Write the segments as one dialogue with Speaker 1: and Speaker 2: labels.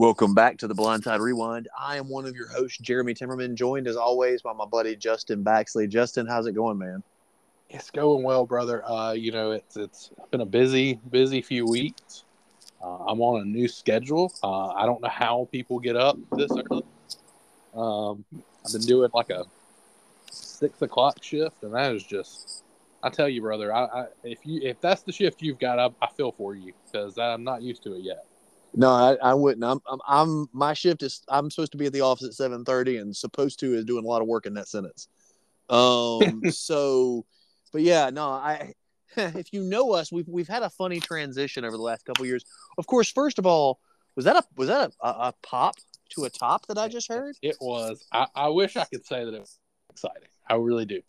Speaker 1: Welcome back to the Blindside Rewind. I am one of your hosts, Jeremy Timmerman, joined as always by my buddy Justin Baxley. Justin, how's it going, man?
Speaker 2: It's going well, brother. Uh, you know, it's it's been a busy, busy few weeks. Uh, I'm on a new schedule. Uh, I don't know how people get up this early. Um, I've been doing like a six o'clock shift, and that is just. I tell you, brother, I, I if you if that's the shift you've got, I, I feel for you because I'm not used to it yet.
Speaker 1: No, I, I wouldn't. I'm, I'm, I'm, my shift is, I'm supposed to be at the office at 730 and supposed to is doing a lot of work in that sentence. Um, so, but yeah, no, I, if you know us, we've, we've had a funny transition over the last couple years. Of course, first of all, was that a, was that a, a, a pop to a top that I just heard?
Speaker 2: It was. I, I wish I could say that it was exciting. I really do.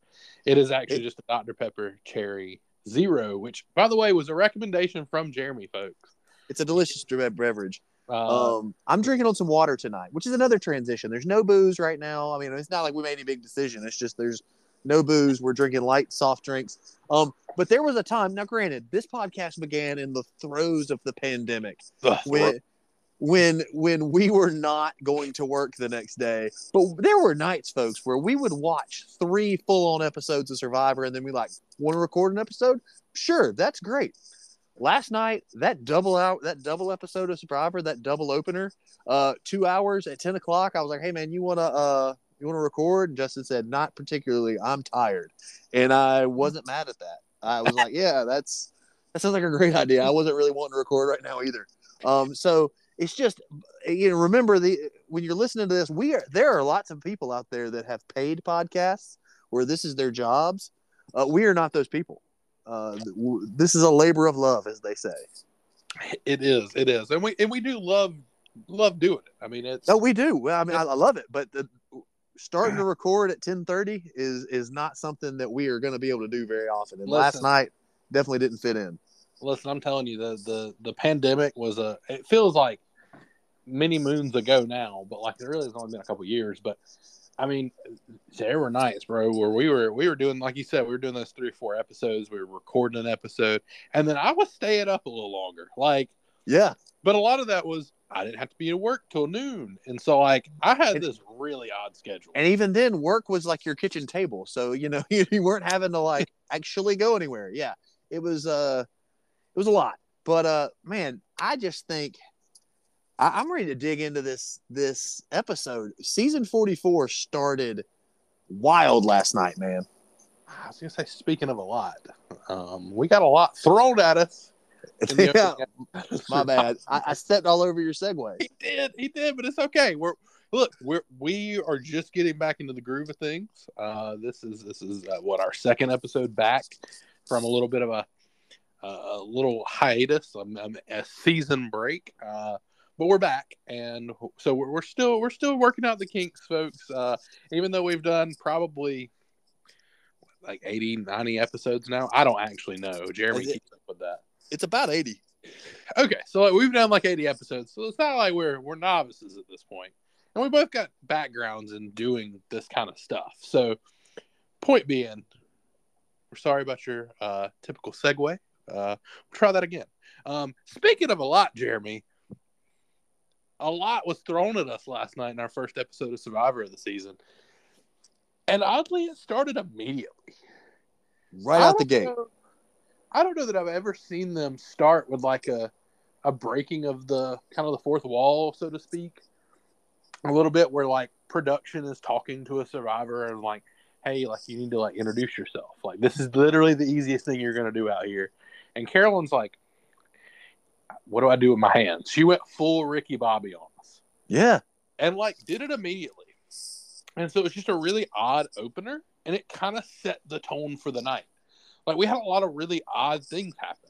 Speaker 2: It is actually
Speaker 1: It-
Speaker 2: just a Dr. Pepper Cherry Zero, which, by the way, was a recommendation from Jeremy, folks.
Speaker 1: It's a delicious beverage.
Speaker 2: Uh,
Speaker 1: Um, I'm drinking on some water tonight, which is another transition. There's no booze right now. I mean, it's not like we made any big decision. It's just there's no booze. We're drinking light soft drinks. Um, but there was a time. Now, granted, this podcast began in the throes of the pandemic
Speaker 2: ugh,
Speaker 1: when when when we were not going to work the next day. But there were nights, folks, where we would watch three full on episodes of Survivor, and then we like want to record an episode. Sure, that's great. Last night, that double out, that double episode of Survivor, that double opener, uh, two hours at ten o'clock. I was like, "Hey, man, you wanna uh, you wanna record?" And Justin said, "Not particularly. I'm tired," and I wasn't mad at that. I was like, "Yeah, that's that sounds like a great idea." I wasn't really wanting to record right now either. Um, so it's just you know remember the when you're listening to this we are there are lots of people out there that have paid podcasts where this is their jobs uh, we are not those people uh, this is a labor of love as they say
Speaker 2: it is, it is, and we and we do love love doing it. I mean, it's
Speaker 1: no we do well, i mean I, I love it but the, starting to record at 1030 is is not something that we are going to be able to do very often and last night definitely didn't fit in
Speaker 2: listen. I'm telling you, the the the pandemic was a. It feels like many moons ago now, but like it really has only been a couple years. But I mean, there were nights, bro, where we were we were doing like you said, we were doing those three or four episodes. We were recording an episode, and then I was staying up a little longer. Like,
Speaker 1: yeah.
Speaker 2: but a lot of that was I didn't have to be at work till noon, and so like I had
Speaker 1: And-
Speaker 2: this really odd schedule.
Speaker 1: and even then work was like your kitchen table. So you know you, you weren't having to like actually go anywhere. Yeah. It was uh it was a lot. But uh man i just think I, i'm ready to dig into this this episode season 44 started wild last night man
Speaker 2: I was gonna say, speaking of a lot, um, we got a lot thrown at us.
Speaker 1: yeah my bad I, I stepped all over your segue
Speaker 2: He did, he did, but it's okay. We're look, we're we are just getting back into the groove of things. Uh, this is this is uh, what our second episode back from a little bit of a a little hiatus, um, um, a season break. Uh, but we're back, and so we're, we're still we're still working out the kinks, folks. Uh, even though we've done probably like 80, 90 episodes now, I don't actually know. Jeremy
Speaker 1: it-
Speaker 2: keeps up with that.
Speaker 1: it's about 80
Speaker 2: Okay, so like, we've done like 80 episodes, so it's not like we're we're novices at this. And we both got backgrounds in doing this kind of stuff. So, point being, we're sorry about your uh, typical segue. Uh, we'll try that again. Um, speaking of a lot, Jeremy, a lot was thrown at us last night in our first episode of Survivor of the season, and oddly, it started immediately
Speaker 1: right
Speaker 2: I
Speaker 1: out the gate
Speaker 2: know- I don't know that I've ever seen them start with like a a breaking of the kind of the fourth wall, so to speak. A little bit where like production is talking to a survivor and like, hey, like you need to like introduce yourself. Like this is literally the easiest thing you're gonna do out here. And Carolyn's like, what do I do with my hands? She went full Ricky Bobby on us
Speaker 1: yeah
Speaker 2: and like did it immediately. And so it's just a really odd opener, and it kind of set the tone for the night. Like we had a lot of really odd things happen.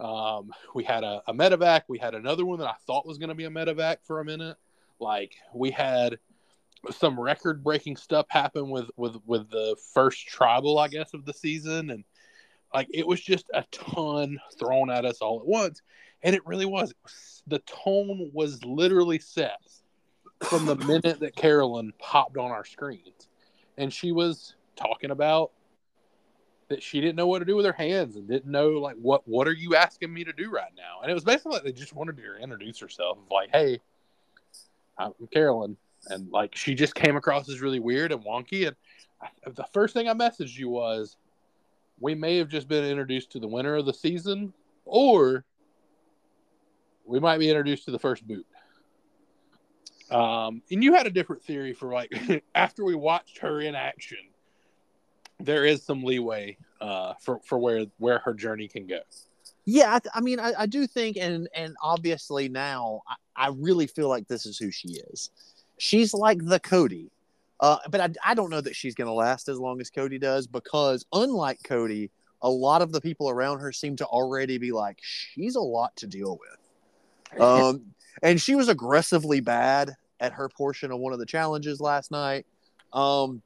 Speaker 2: Um, we had a, a medevac. We had another one that I thought was going to be a medevac for a minute. Like we had some record-breaking stuff happen with with with the first tribal, I guess, of the season, and like it was just a ton thrown at us all at once. And it really was. The tone was literally set from the minute that Carolyn popped on our screens. And she was talking about that she didn't know what to do with her hands and didn't know like what what are you asking me to do right now? And it was basically like they just wanted her to introduce herself like, hey, I'm Carolyn, and like she just came across as really weird and wonky. And I, the first thing I messaged you was, we may have just been introduced to the winner of the season, or we might be introduced to the first boot. Um, and you had a different theory for like after we watched her in action, there is some leeway uh, for for where where her journey can go.
Speaker 1: Yeah, I, th- I mean, I, I, do think, and and obviously now, I, I, really feel like this is who she is. She's like the Cody, uh, but I, I don't know that she's going to last as long as Cody does because, unlike Cody, a lot of the people around her seem to already be like, she's a lot to deal with. Um, and she was aggressively bad at her portion of one of the challenges last night. Um,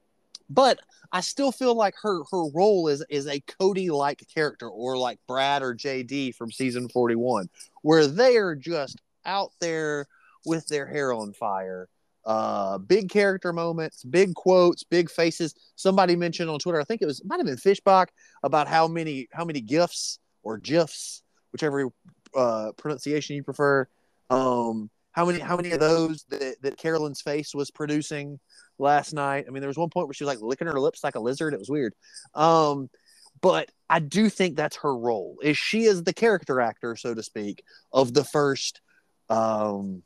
Speaker 1: but I still feel like her her role is is a Cody like character or like Brad or JD from season 41 where they are just out there with their hair on fire. Uh, big character moments, big quotes, big faces. Somebody mentioned on Twitter, I think it was might have been Fishbach about how many how many gifs or gifs, whichever uh, pronunciation you prefer, um, how many how many of those that, that Carolyn's face was producing last night? I mean, there was one point where she was like licking her lips like a lizard. It was weird. Um, but I do think that's her role. Is she is the character actor, so to speak, of the first um,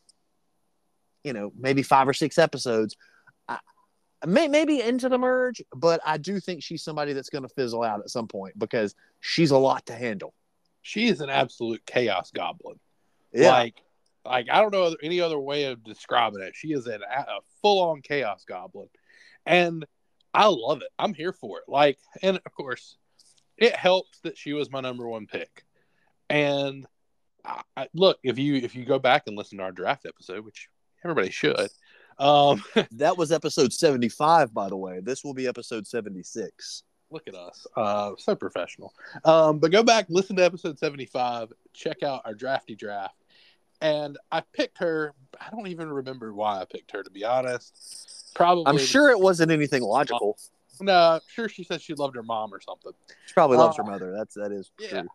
Speaker 1: you know, maybe five or six episodes. I, may, maybe into the merge, but I do think she's somebody that's going to fizzle out at some point because she's a lot to handle.
Speaker 2: She is an absolute chaos goblin. Yeah. Like like I don't know any other way of describing it. She is an, a full on chaos goblin, and I love it. I'm here for it. Like, and of course, it helps that she was my number one pick. And I, I, look, if you if you go back and listen to our draft episode, which everybody should, um,
Speaker 1: that was episode 75, by the way. This will be episode 76.
Speaker 2: Look at us, uh, so professional. Um, but go back, listen to episode 75, check out our drafty draft and I picked her. I don't even remember why I picked her to be honest. Probably.
Speaker 1: I'm sure it wasn't anything logical.
Speaker 2: No, I'm sure she said she loved her mom or something.
Speaker 1: She probably loves uh, her mother. That's that is yeah. true.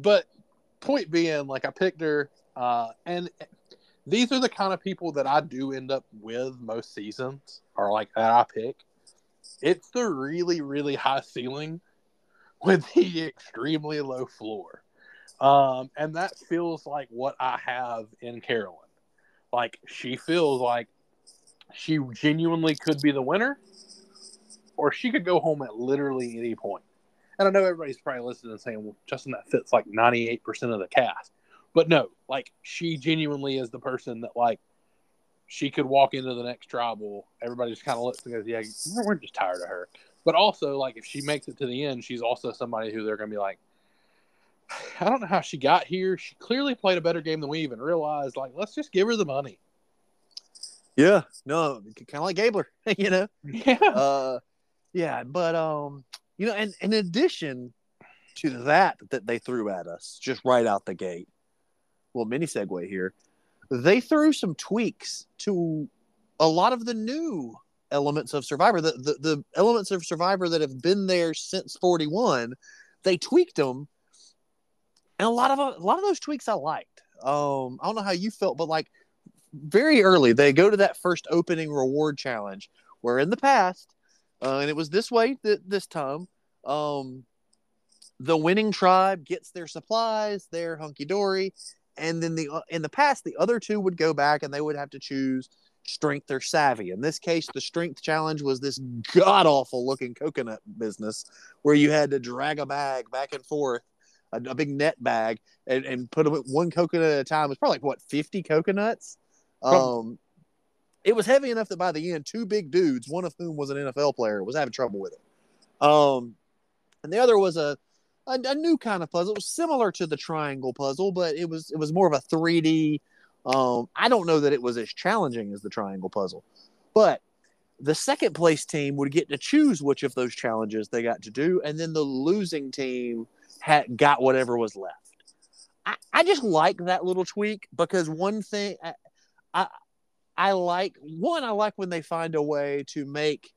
Speaker 2: But point being, like I picked her, uh, and these are the kind of people that I do end up with most seasons, or like that I pick. It's the really, really high ceiling with the extremely low floor. Um, and that feels like what I have in Carolyn. Like she feels like she genuinely could be the winner, or she could go home at literally any point. And I know everybody's probably listening and saying, "Well, Justin, that fits like ninety-eight percent of the cast." But no, like she genuinely is the person that like she could walk into the next tribal. Everybody just kind of looks and goes, "Yeah, we're just tired of her." But also, like if she makes it to the end, she's also somebody who they're going to be like, I don't know how she got here. She clearly played a better game than we even realized. Like, let's just give her the money.
Speaker 1: Yeah, no, kind of like Gabler, you know.
Speaker 2: Yeah.
Speaker 1: Uh, yeah, but um, you know, and, and in addition to that that they threw at us just right out the gate, well, mini segue here, they threw some tweaks to a lot of the new elements of Survivor, the the, the elements of Survivor that have been there since forty one. They tweaked them and a lot of a lot of those tweaks I liked. Um, I don't know how you felt, but like very early, they go to that first opening reward challenge where in the past, uh, and it was this way th- this time, um, the winning tribe gets their supplies, their hunky dory, and then the uh, in the past the other two would go back and they would have to choose strength or savvy. In this case, the strength challenge was this god awful looking coconut business where you had to drag a bag back and forth a, a big net bag and, and put them one coconut at a time. It was probably like what fifty coconuts. Um, it was heavy enough that by the end, two big dudes, one of whom was an NFL player, was having trouble with it. Um, and the other was a, a, a new kind of puzzle. It was similar to the triangle puzzle, but it was it was more of a three D. Um, I don't know that it was as challenging as the triangle puzzle, but the second place team would get to choose which of those challenges they got to do, and then the losing team had got whatever was left. I, I just like that little tweak because one thing I, I I like one I like when they find a way to make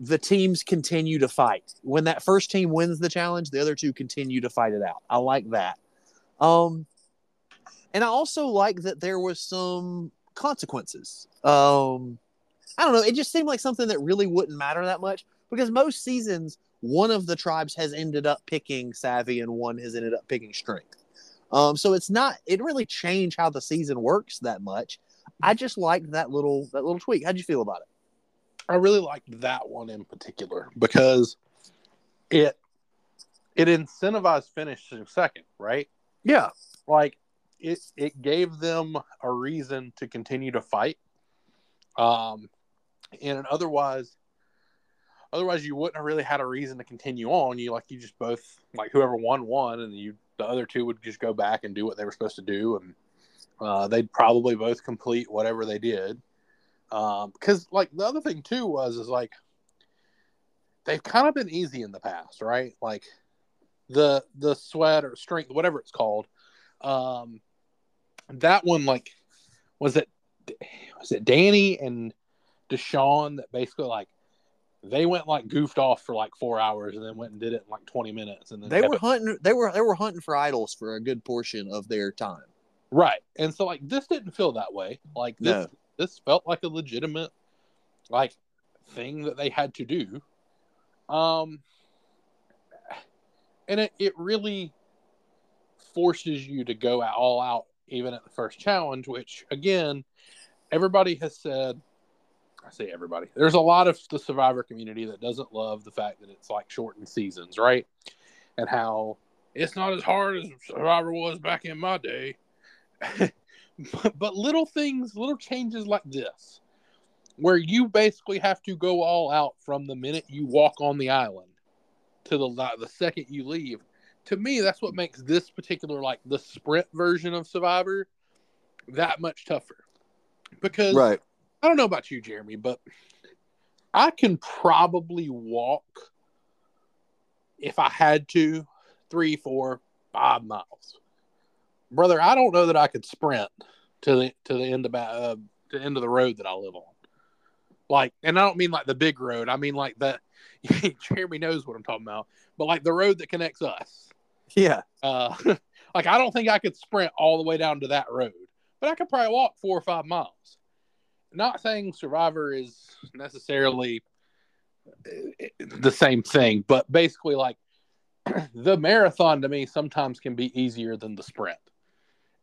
Speaker 1: the teams continue to fight. When that first team wins the challenge, the other two continue to fight it out. I like that. Um and I also like that there was some consequences. Um, I don't know. It just seemed like something that really wouldn't matter that much because most seasons, one of the tribes has ended up picking savvy and one has ended up picking strength. Um, so it's not. It really changed how the season works that much. I just liked that little that little tweak. How'd you feel about it?
Speaker 2: I really liked that one in particular because it it incentivized finishing second, right?
Speaker 1: Yeah.
Speaker 2: Like it it gave them a reason to continue to fight. Um and otherwise otherwise you wouldn't have really had a reason to continue on. You like you just both like whoever won won and you the other two would just go back and do what they were supposed to do and uh, they'd probably both complete whatever they did because um, like the other thing too was is like they've kind of been easy in the past right like the the sweat or strength whatever it's called um that one like was it was it danny and deshawn that basically like they went like goofed off for like four hours and then went and did it in like 20 minutes and then
Speaker 1: they were it. hunting they were they were hunting for idols for a good portion of their time
Speaker 2: right and so like this didn't feel that way like this no. This felt like a legitimate like thing that they had to do um and it, it really forces you to go all out even at the first challenge which again everybody has said I say everybody. There's a lot of the Survivor community that doesn't love the fact that it's like shortened seasons, right? And how it's not as hard as Survivor was back in my day. but, but little things, little changes like this, where you basically have to go all out from the minute you walk on the island to the the second you leave. To me, that's what makes this particular like the sprint version of Survivor that much tougher. Because
Speaker 1: right
Speaker 2: I don't know about you, Jeremy, but I can probably walk if I had to three, four, five miles. Brother, I don't know that I could sprint to the to the end of uh, the end of the road that I live on. Like, and I don't mean like the big road. I mean like that. Jeremy knows what I'm talking about, but like the road that connects us.
Speaker 1: Yeah.
Speaker 2: Uh, like I don't think I could sprint all the way down to that road, but I could probably walk four or five miles not saying Survivor is necessarily uh, the same thing, but basically, like the marathon to me sometimes can be easier than the sprint.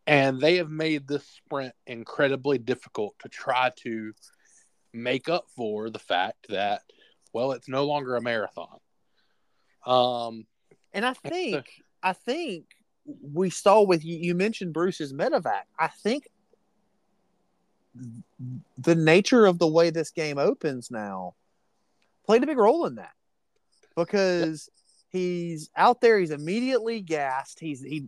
Speaker 2: And they have made this sprint incredibly difficult to try to make up for the fact that, well, it's no longer a marathon. Um,
Speaker 1: and I think, I think we saw with you, you mentioned Bruce's medevac. I think the nature of the way this game opens now played a big role in that because he's out there he's immediately gassed he's he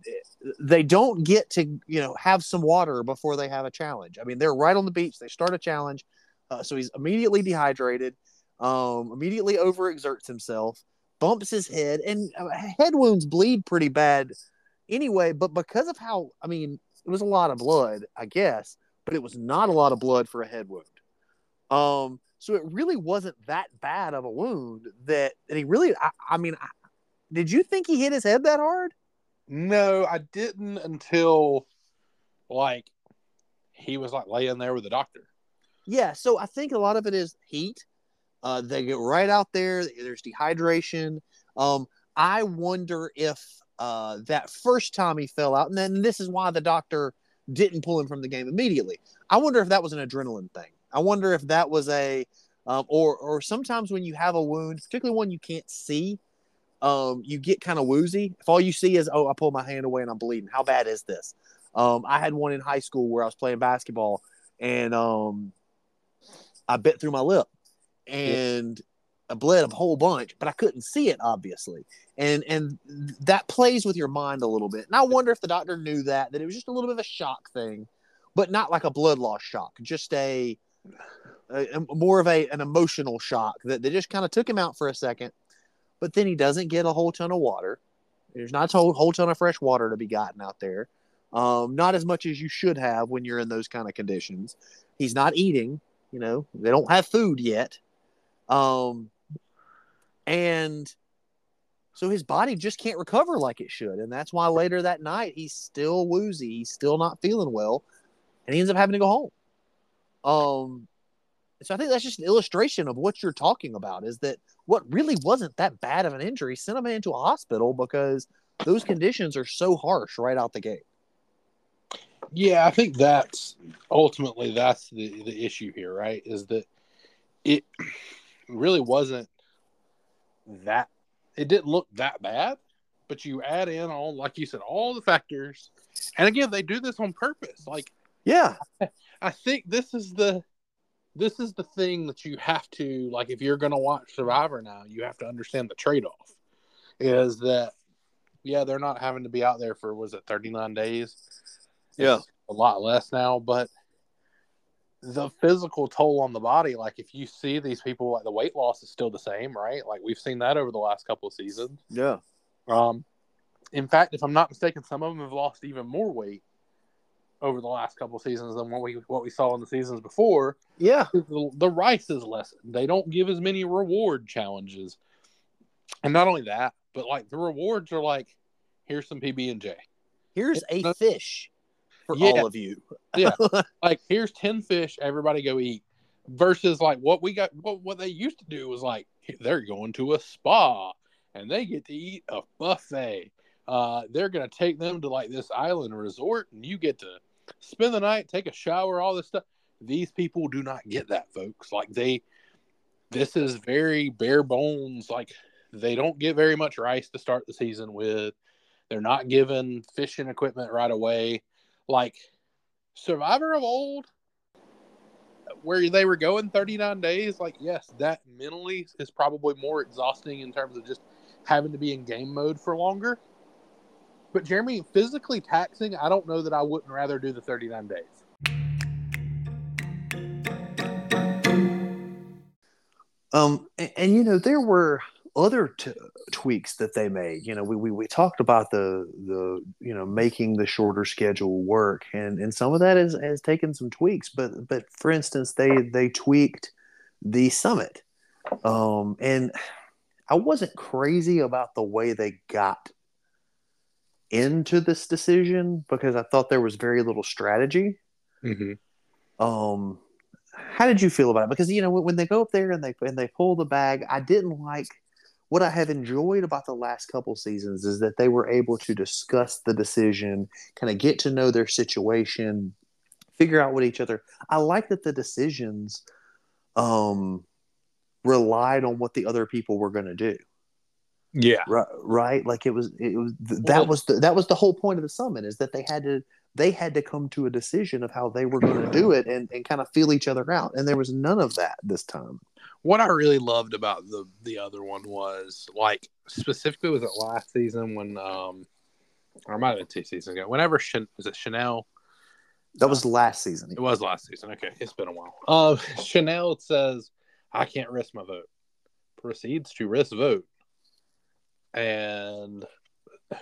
Speaker 1: they don't get to you know have some water before they have a challenge i mean they're right on the beach they start a challenge uh, so he's immediately dehydrated um immediately overexerts himself bumps his head and uh, head wounds bleed pretty bad anyway but because of how i mean it was a lot of blood i guess but it was not a lot of blood for a head wound. Um, so it really wasn't that bad of a wound that, and he really, I, I mean, I, did you think he hit his head that hard?
Speaker 2: No, I didn't until like he was like laying there with the doctor.
Speaker 1: Yeah, so I think a lot of it is heat. Uh, they get right out there. There's dehydration. Um, I wonder if uh, that first time he fell out, and then this is why the doctor didn't pull him from the game immediately. I wonder if that was an adrenaline thing. I wonder if that was a, um, or or sometimes when you have a wound, particularly one you can't see, um, you get kind of woozy. If all you see is, oh, I pulled my hand away and I'm bleeding. How bad is this? Um, I had one in high school where I was playing basketball and um, I bit through my lip and I bled a whole bunch, but I couldn't see it obviously. And and that plays with your mind a little bit. And I wonder if the doctor knew that that it was just a little bit of a shock thing, but not like a blood loss shock, just a, a, a more of a an emotional shock that they just kind of took him out for a second. But then he doesn't get a whole ton of water. There's not a whole, ton of fresh water to be gotten out there. Um, not as much as you should have when you're in those kind of conditions. He's not eating. You know, they don't have food yet. Um, and so his body just can't recover like it should. And that's why later that night he's still woozy. He's still not feeling well. And he ends up having to go home. Um, so I think that's just an illustration of what you're talking about. Is that what really wasn't that bad of an injury? Sent a man to a hospital because those conditions are so harsh right out the gate.
Speaker 2: Yeah, I think that's ultimately that's the the issue here, right? Is that it really wasn't that it didn't look that bad, but you add in all like you said all the factors, and again they do this on purpose. Like,
Speaker 1: yeah,
Speaker 2: I think this is the this is the thing that you have to like if you're going to watch Survivor now, you have to understand the trade off. Is that yeah they're not having to be out there for was it 39 days?
Speaker 1: Yeah.
Speaker 2: a lot less now but the physical toll on the body like if you see these people like the weight loss is still the same right? Like we've seen that over the last couple of seasons.
Speaker 1: Yeah.
Speaker 2: Um in fact if i'm not mistaken some of them have lost even more weight over the last couple of seasons than what we what we saw in the seasons before
Speaker 1: yeah
Speaker 2: the, the rice is less. they don't give as many reward challenges and not only that but like the rewards are like here's some pb and j
Speaker 1: here's a fish for
Speaker 2: Yeah.
Speaker 1: all of you
Speaker 2: Yeah. like here's 10 fish everybody go eat versus like what we got what, what they used to do was like they're going to a spa and they get to eat a buffet uh they're gonna take them to like this island resort and you get to spend the night take a shower all this stuff. These people do not get that folks. Like they this is very bare bones. Like they don't get very much rice to start the season with. They're not given fishing equipment right away. Like Survivor of old, where they were going 39 days, like, yes, that mentally is probably more exhausting in terms of just having to be in game mode for longer. But Jeremy, physically taxing, I don't know that I wouldn't rather do the 39 days.
Speaker 1: Um, and, and, you know there were other t- tweaks that they made. You know, we, we we talked about the the you know making the shorter schedule work, and and some of that has has taken some tweaks. But but for instance, they they tweaked the summit, um, and I wasn't crazy about the way they got into this decision because I thought there was very little strategy.
Speaker 2: Mm-hmm.
Speaker 1: Um, how did you feel about it? Because you know when, when they go up there and they and they pull the bag, I didn't like what I have enjoyed about the last couple seasons is that they were able to discuss the decision, kind of get to know their situation, figure out what each other. I like that the decisions um relied on what the other people were going to do.
Speaker 2: Yeah.
Speaker 1: Right, right. Like it was, it was that
Speaker 2: Well-
Speaker 1: was the, that was the whole point of the summit is that they had to they had to come to a decision of how they were going to do it and, and kind of feel each other out. And there was none of that this time.
Speaker 2: What I really loved about the the other one was like specifically was it last season when um or it might have been two seasons ago. Whenever Chan- was it Chanelle
Speaker 1: That was last season.
Speaker 2: It was last season. Okay, it's been a while. Uh, Chanelle says, "I can't risk my vote." Proceeds to risk vote, and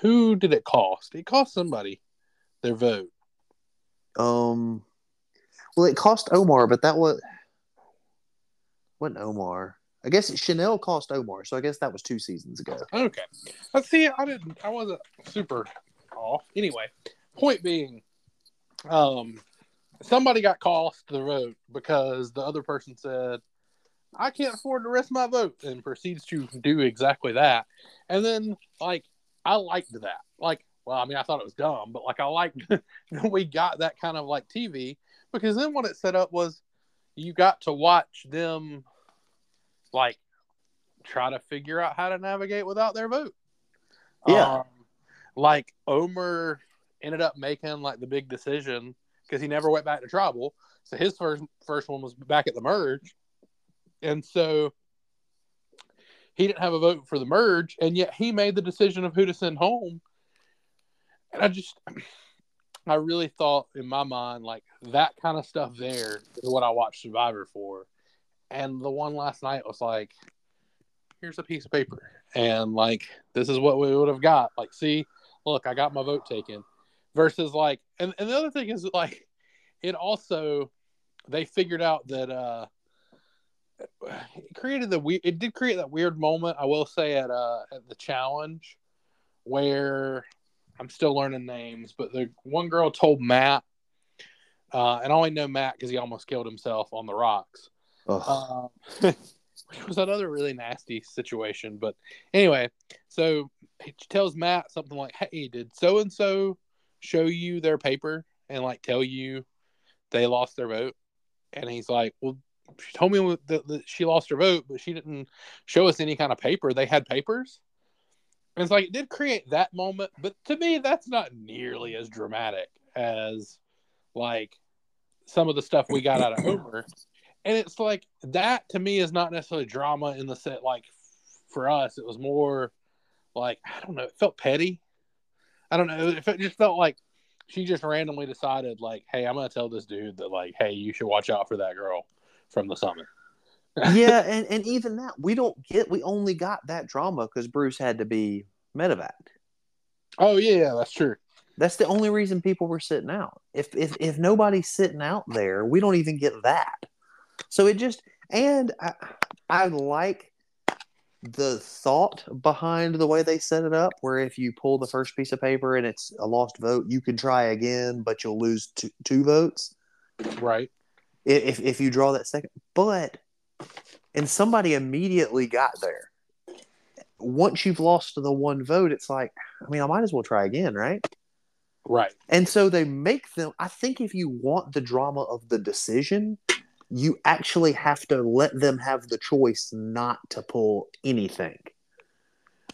Speaker 2: who did it cost? It cost somebody their vote.
Speaker 1: Um, well, it cost Omar, but that was wasn't Omar. I guess Chanelle cost Omar, so I guess that was two seasons ago.
Speaker 2: Okay, let's see. I didn't. I wasn't super off. Anyway, point being, um, somebody got cost the vote because the other person said, "I can't afford to risk my vote," and proceeds to do exactly that. And then, like, I liked that. Like, well, I mean, I thought it was dumb, but like, I liked that we got that kind of like TV because then what it set up was you got to watch them, like, try to figure out how to navigate without their vote.
Speaker 1: Yeah.
Speaker 2: Um, like Omar ended up making like the big decision because he never went back to tribal. So his first first one was back at the merge, and so he didn't have a vote for the merge, and yet he made the decision of who to send home. And I just, I really thought in my mind like that kind of stuff there is what I watched Survivor for, and the one last night was like, here's a piece of paper, and like this is what we would have got. Like, see, look, I got my vote taken. Versus like, and, and the other thing is like, it also they figured out that uh it created the we it did create that weird moment I will say at uh at the challenge where I'm still learning names, but the one girl told Matt uh, and I only know Matt because he almost killed himself on the rocks. Uh, which was another really nasty situation. But anyway, so he tells Matt something like, "Hey, did so and so show you their paper and like tell you they lost their vote?" And he's like, "Well, she told me that, that she lost her vote, but she didn't show us any kind of paper. They had papers." And it's like it did create that moment, but to me, that's not nearly as dramatic as like some of the stuff we got out of Omar. And it's like that to me is not necessarily drama in the set. Like for us, it was more like I don't know. It felt petty. I don't know. It just felt like she just randomly decided, like, "Hey, I'm gonna tell this dude that, like, hey, you should watch out for that girl from the summit."
Speaker 1: yeah, and, and even that we don't get. We only got that drama because Bruce had to be medevac.
Speaker 2: Oh yeah, yeah, that's true.
Speaker 1: That's the only reason people were sitting out. If if if nobody's sitting out there, we don't even get that. So it just and I, I like the thought behind the way they set it up where if you pull the first piece of paper and it's a lost vote you can try again but you'll lose two, two votes
Speaker 2: Right.
Speaker 1: If, if you draw that second but and somebody immediately got there. Once you've lost the one vote it's like i mean i might as well try again right?
Speaker 2: Right.
Speaker 1: and so they make them i think if you want the drama of the decision you actually have to let them have the choice not to pull anything.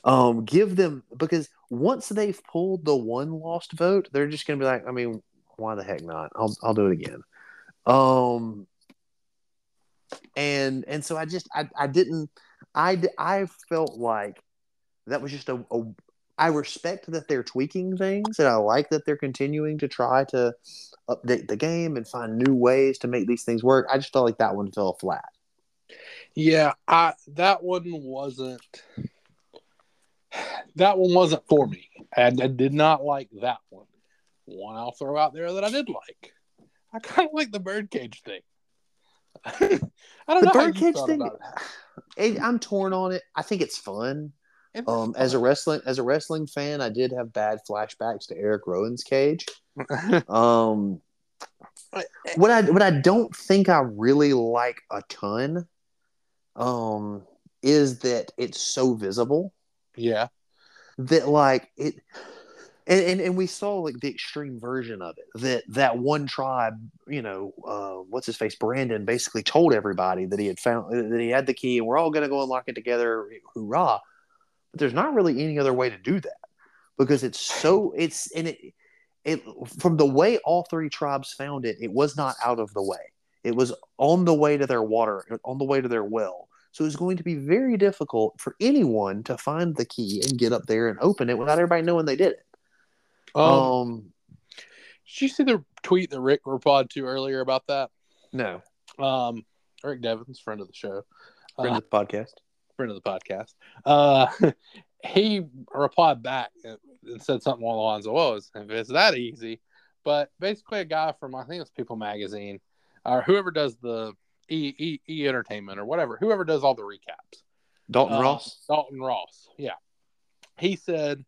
Speaker 1: Um give them because once they've pulled the one lost vote they're just going to be like i mean why the heck not? I'll, I'll do it again um and and so i just i, I didn't I I felt like that was just a, a i respect that they're tweaking things and i like that they're continuing to try to update the game and find new ways to make these things work i just felt like that one fell flat
Speaker 2: Yeah, I that one wasn't that one wasn't for me. And I did not like that one. One I'll throw out there that I did like. I kind of like the birdcage thing. I don't
Speaker 1: the
Speaker 2: know
Speaker 1: birdcage thing it, i'm torn on it. I think it's fun.
Speaker 2: It.
Speaker 1: um as a wrestling as a wrestling fan i did have bad flashbacks to Erick Rowan's cage. Um what I what I don't think I really like a ton um is that it's so visible.
Speaker 2: Yeah,
Speaker 1: that like it and, and and we saw like the extreme version of it that that one tribe you know uh what's his face Brandon basically told everybody that he had found that he had the key and we're all going to go and lock it together hoorah. But there's not really any other way to do that because it's so it's and it it from the way all three tribes found it it was not out of the way. It was on the way to their water on the way to their well. So it's going to be very difficult for anyone to find the key and get up there and open it without everybody knowing they did it
Speaker 2: um,
Speaker 1: um
Speaker 2: did you see the tweet that Rick replied to earlier about that?
Speaker 1: no.
Speaker 2: Um, Rick Devens, friend of the show,
Speaker 1: friend
Speaker 2: uh,
Speaker 1: of the podcast.
Speaker 2: friend of the podcast. Uh, he replied back and said something along the lines of, "Well, if it's that easy," but basically, a guy from I think it's People Magazine or whoever does the E E, e Entertainment or whatever, whoever does all the recaps,
Speaker 1: dalton
Speaker 2: Uh,
Speaker 1: ross?
Speaker 2: Dalton Ross, yeah, he said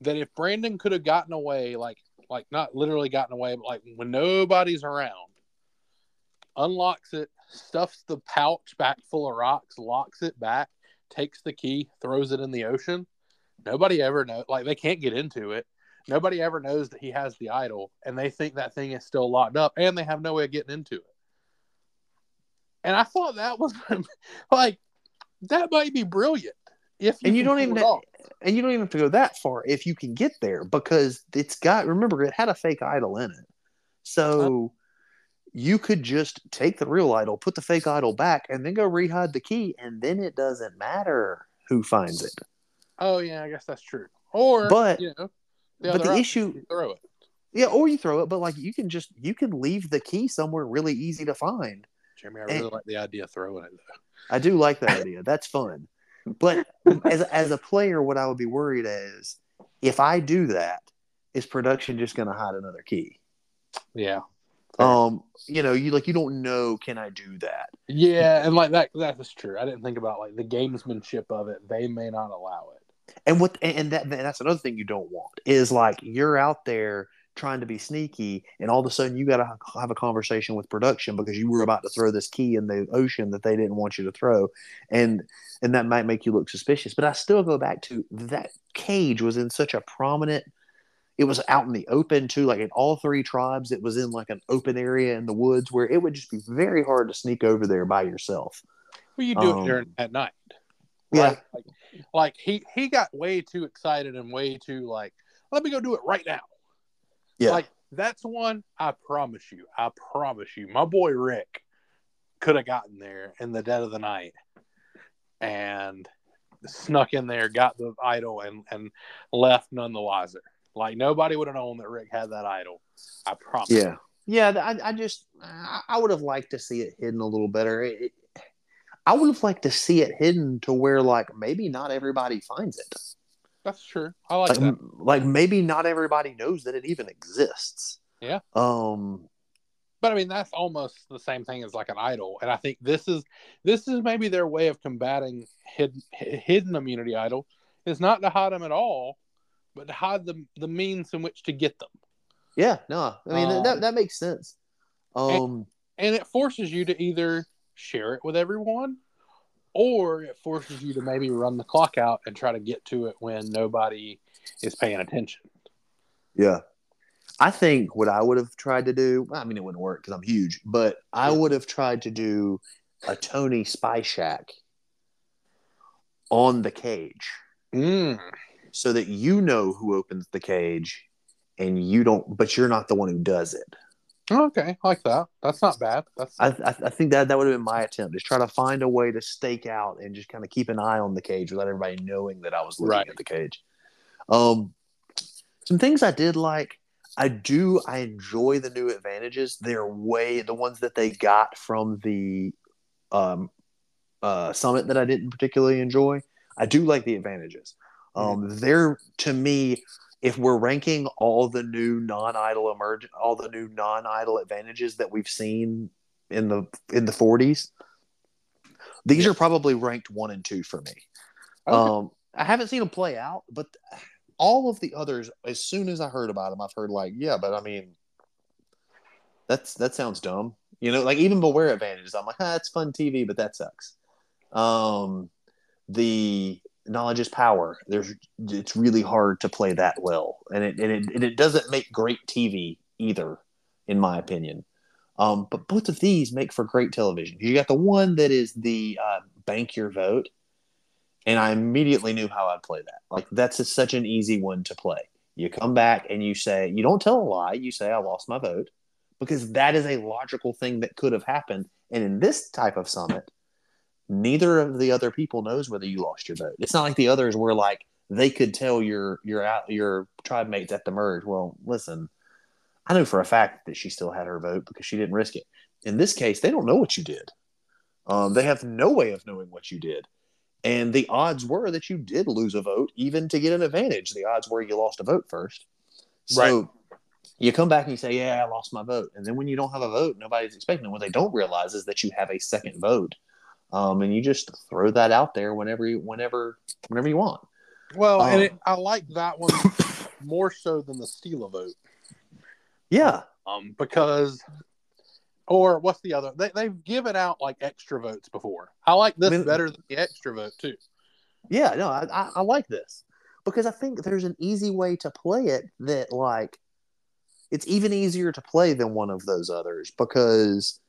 Speaker 2: that if Brandon could have gotten away, like like not literally gotten away, but like when nobody's around, unlocks it, stuffs the pouch back full of rocks, locks it back, takes the key, throws it in the ocean. Nobody ever know like they can't get into it. Nobody ever knows that he has the idol, and they think that thing is still locked up, and they have no way of getting into it. And I thought that was like that might be brilliant if
Speaker 1: and you don't even
Speaker 2: off.
Speaker 1: And you don't even have to go that far if you can get there because it's got remember it had a fake idol in it so you could just take the real idol put the fake idol back and then go rehide the key and then it doesn't matter who finds it
Speaker 2: Oh yeah, I guess that's true. Or
Speaker 1: But-
Speaker 2: you know,
Speaker 1: but the
Speaker 2: option,
Speaker 1: issue-
Speaker 2: throw it.
Speaker 1: yeah or you throw it but like you can just you can leave the key somewhere really easy to find
Speaker 2: Jeremy, I really like the idea of throwing it though.
Speaker 1: I do like that idea. That's fun. But as as a player, what I would be worried is if I do that, is production just going to hide another key?
Speaker 2: Yeah.
Speaker 1: Um, you know, you like you don't know. Can I do that?
Speaker 2: Yeah, and like that that is true. I didn't think about like the gamesmanship of it. They may not allow it.
Speaker 1: And what and that and that's another thing you don't want is like you're out there trying to be sneaky, and all of a sudden you got to have a conversation with production because you were about to throw this key in the ocean that they didn't want you to throw, and and that might make you look suspicious. But I still go back to that cage was in such a prominent. It was out in the open too, like in all three tribes. It was in like an open area in the woods where it would just be very hard to sneak over there by yourself.
Speaker 2: Well, you do
Speaker 1: Um,
Speaker 2: it during at night.
Speaker 1: Yeah.
Speaker 2: Like, like he he got way too excited and way too like, let me go do it right now.
Speaker 1: Yeah.
Speaker 2: Like that's one I promise you. I promise you. My boy Rick could have gotten there in the dead of the night and snuck in there, got the idol and and left none the wiser. Like nobody would have known that Rick had that idol. I promise.
Speaker 1: Yeah, yeah. I, I just I, I would have liked to see it hidden a little better. It, it- I would have liked to see it hidden to where like maybe not everybody finds it.
Speaker 2: That's true. I like
Speaker 1: Like
Speaker 2: that.
Speaker 1: like maybe not everybody knows that it even exists.
Speaker 2: Yeah.
Speaker 1: Um.
Speaker 2: But I mean, that's almost the same thing as like an idol, and I think this is this is maybe their way of combating hidden hidden immunity idol is not to hide them at all, but to hide the the means in which to get them,
Speaker 1: Yeah. No. I mean
Speaker 2: Um,
Speaker 1: that that makes sense. Um.
Speaker 2: and it forces you to either share it with everyone, or it forces you to maybe run the clock out and try to get to it when nobody is paying attention.
Speaker 1: Yeah. I think what I would have tried to do, I mean, it wouldn't work because I'm huge, but I would have tried to do a Tony Spy Shack on the cage
Speaker 2: Mm.
Speaker 1: so that you know who opens the cage and you don't, but you're not the one who does it.
Speaker 2: Okay, I like that. That's not bad. That's
Speaker 1: I, I, I think that that would have been my attempt is try to find a way to stake out and just kind of keep an eye on the cage without everybody knowing that I was looking
Speaker 2: Right.
Speaker 1: at the cage. Um, some things I did like. I do. I enjoy the new advantages. They're way the ones that they got from the um, uh, summit that I didn't particularly enjoy. I do like the advantages. Um, They're to me, if we're ranking all the new non-idol emerge, all the new non-idol advantages that we've seen in the in the 40s, these are probably ranked one and two for me.
Speaker 2: Okay.
Speaker 1: Um, I haven't seen them play out, but all of the others, as soon as I heard about them, I've heard like, yeah, but I mean, that's that sounds dumb. You know, like even Beware Advantages, I'm like, ah, it's fun TV, but that sucks. Um, the knowledge is power. There's, it's really hard to play that well, and it and it, and it doesn't make great TV either, in my opinion. Um, but both of these make for great television. You got the one that is the uh, bank your vote, and I immediately knew how I'd play that. Like that's a, such an easy one to play. You come back and you say you don't tell a lie. You say I lost my vote because that is a logical thing that could have happened. And in this type of summit, neither of the other people knows whether you lost your vote. It's not like the others were like they could tell your your out your tribe mates at the merge. Well, listen, I know for a fact that she still had her vote because she didn't risk it. In this case, they don't know what you did. Um, they have no way of knowing what you did. And the odds were that you did lose a vote, even to get an advantage. The odds were you lost a vote first. So you come back and you say, Yeah, I lost my vote. And then when you don't have a vote, nobody's expecting it. What they don't realize is that you have a second vote. Um, and you just throw that out there whenever you whenever whenever you want.
Speaker 2: well, and
Speaker 1: Um,
Speaker 2: it, I like that one more so than the steal a vote.
Speaker 1: Yeah.
Speaker 2: um, because or what's the other? They, they've given out like extra votes before. I like this
Speaker 1: I mean-
Speaker 2: better than the extra vote too.
Speaker 1: Yeah, no, I, I, I like this because I think there's an easy way to play it that like it's even easier to play than one of those others because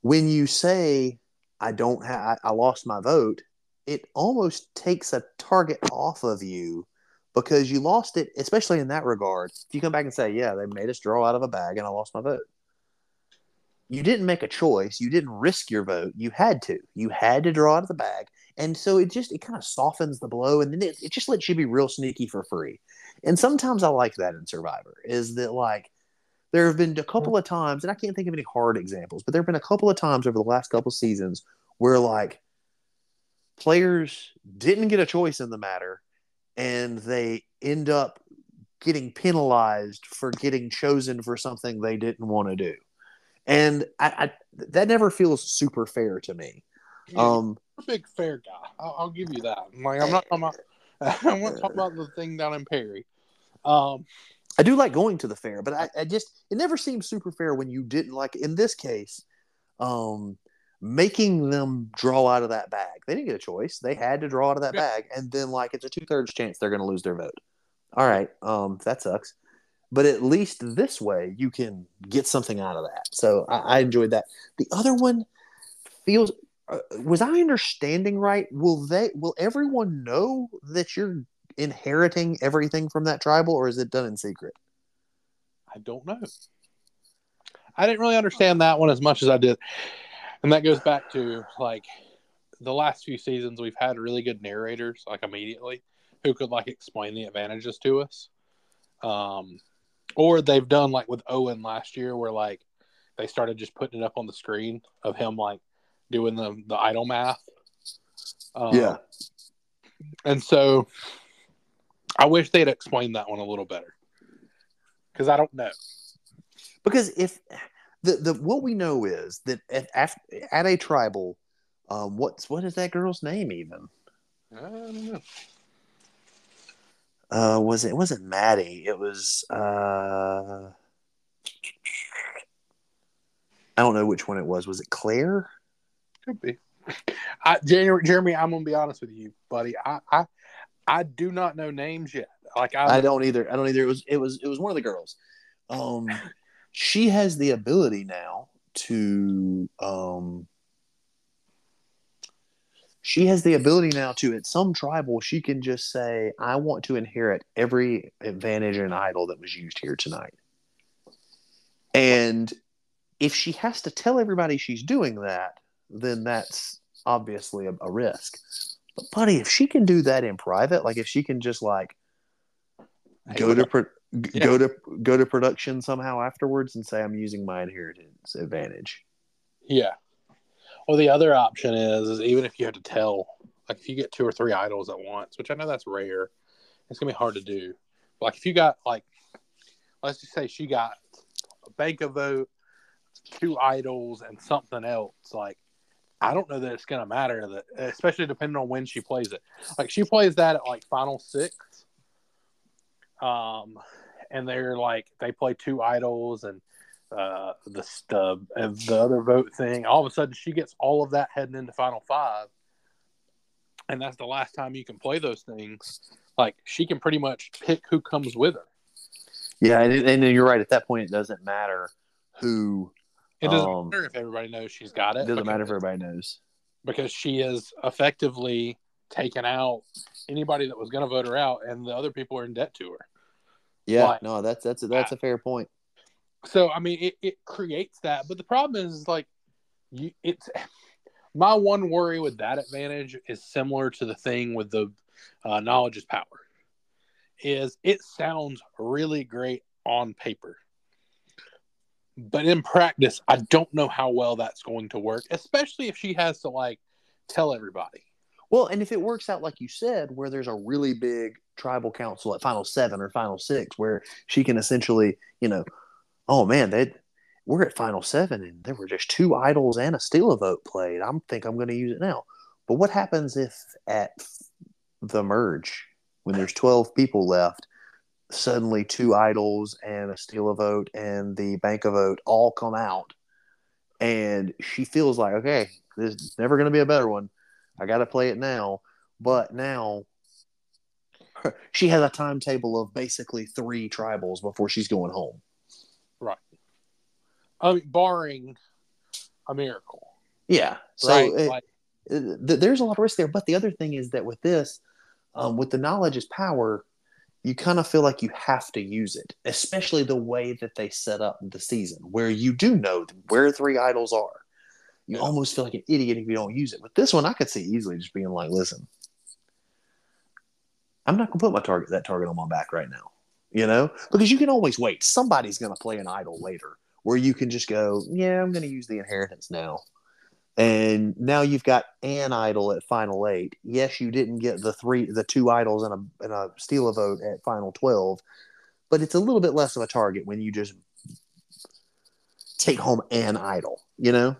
Speaker 1: when you say I don't have I lost my vote, it almost takes a target off of you because you lost it, especially in that regard. If you come back and say, "Yeah, they made us draw out of a bag and I lost my vote," you didn't make a choice. You didn't risk your vote. You had to. You had to draw out of the bag and so it just it kind of softens the blow and then it, it just lets you be real sneaky for free and sometimes i like that in survivor is that like there have been a couple of times and i can't think of any hard examples but there have been a couple of times over the last couple of seasons where like players didn't get a choice in the matter and they end up getting penalized for getting chosen for something they didn't want to do and I, I that never feels super fair to me um
Speaker 2: You're a big fair guy. I'll, I'll give you that. I'm like I'm not talking about. I want to talk about the thing down in Perry. Um,
Speaker 1: I do like going to the fair, but I, I just it never seems super fair when you didn't like in this case, um, making them draw out of that bag. They didn't get a choice; they had to draw out of that
Speaker 2: Yeah.
Speaker 1: bag, and then like it's a two thirds chance they're going to lose their vote. All right, um, that sucks, but at least this way you can get something out of that. So I, I enjoyed that. The other one feels. Uh, was I understanding right? Will they? Will everyone know that you're inheriting everything from that tribal, or is it done in secret?
Speaker 2: I don't know. I didn't really understand that one as much as I did. And that goes back to like the last few seasons we've had really good narrators like immediately who could like explain the advantages to us. Um or they've done like with Owen last year where like they started just putting it up on the screen of him like doing the the idol math. Um, And so I wish they'd explained that one a little better. Cuz I don't know.
Speaker 1: because if the the what we know is that at at, at a tribal, um, what's what is that girl's name even?
Speaker 2: I don't know.
Speaker 1: Uh, was it, it wasn't Maddy? It was uh, I don't know which one it was. Was it Claire?
Speaker 2: Could be. I, Jeremy, Jeremy, I'm gonna be honest with you, buddy. I, I, I do not know names yet. Like I,
Speaker 1: I don't either. I don't either. It was it was it was one of the girls. Um, she has the ability now to um. She has the ability now to, at some tribal, she can just say, I want to inherit every advantage and idol that was used here tonight. And if she has to tell everybody she's doing that, then that's obviously a, a risk. But, buddy, if she can do that in private, like if she can just like go to pro-
Speaker 2: Yeah.
Speaker 1: go to go to production somehow afterwards and say I'm using my inheritance advantage.
Speaker 2: yeah. Well, the other option is, is even if you have to tell, like if you get two or three idols at once, which I know that's rare, it's gonna be hard to do. Like if you got like, let's just say she got a bank of vote, two idols, and something else. Like, I don't know that it's gonna matter that, especially depending on when she plays it. Like she plays that at like final six, um, and they're like they play two idols and uh, the the the other vote thing. All of a sudden, she gets all of that heading into final five, and that's the last time you can play those things. Like she can pretty much pick who comes with her.
Speaker 1: Yeah, and, and you're right. At that point, it doesn't matter who.
Speaker 2: It doesn't
Speaker 1: Um,
Speaker 2: matter if everybody knows she's got it.
Speaker 1: It doesn't matter if everybody knows.
Speaker 2: because she is effectively taken out anybody that was going to vote her out, and the other people are in debt to her.
Speaker 1: Yeah,
Speaker 2: Why?
Speaker 1: no, that's that's a, that's a fair point.
Speaker 2: so I mean, it, it creates that, but the problem is, is like, you, it's my one worry with that advantage is similar to the thing with the uh, knowledge is power. Is it sounds really great on paper, but in practice, I don't know how well that's going to work, especially if she has to like tell everybody.
Speaker 1: Well, and if it works out like you said, where there's a really big tribal council at Final Seven or Final Six, where she can essentially, you know, oh man, they we're at Final Seven and there were just two idols and a steal a vote played. I think I'm going to use it now. But what happens if at the merge, when there's 12 people left, suddenly two idols and a steal a vote and the bank a vote all come out, and she feels like, okay, there's never going to be a better one. I got to play it now. But now she has a timetable of basically three tribals before she's going home. Right.
Speaker 2: I mean, barring a miracle,
Speaker 1: Yeah. So
Speaker 2: right?
Speaker 1: it-
Speaker 2: like,
Speaker 1: th- there's a lot of risk there. But the other thing is that with this, um, with the knowledge is power, you kind of feel like you have to use it, especially the way that they set up the season, where you do know where three idols are. You almost feel like an idiot if you don't use it. But this one, I could see easily just being like, listen, I'm not going to put my target that target on my back right now, you know, because you can always wait. Somebody's going to play an idol later where you can just go, yeah, I'm going to use the inheritance now. And now you've got an idol at final eight. Yes, you didn't get the three, the two idols and a and a steal a vote at final twelve, but it's a little bit less of a target when you just take home an idol. You know?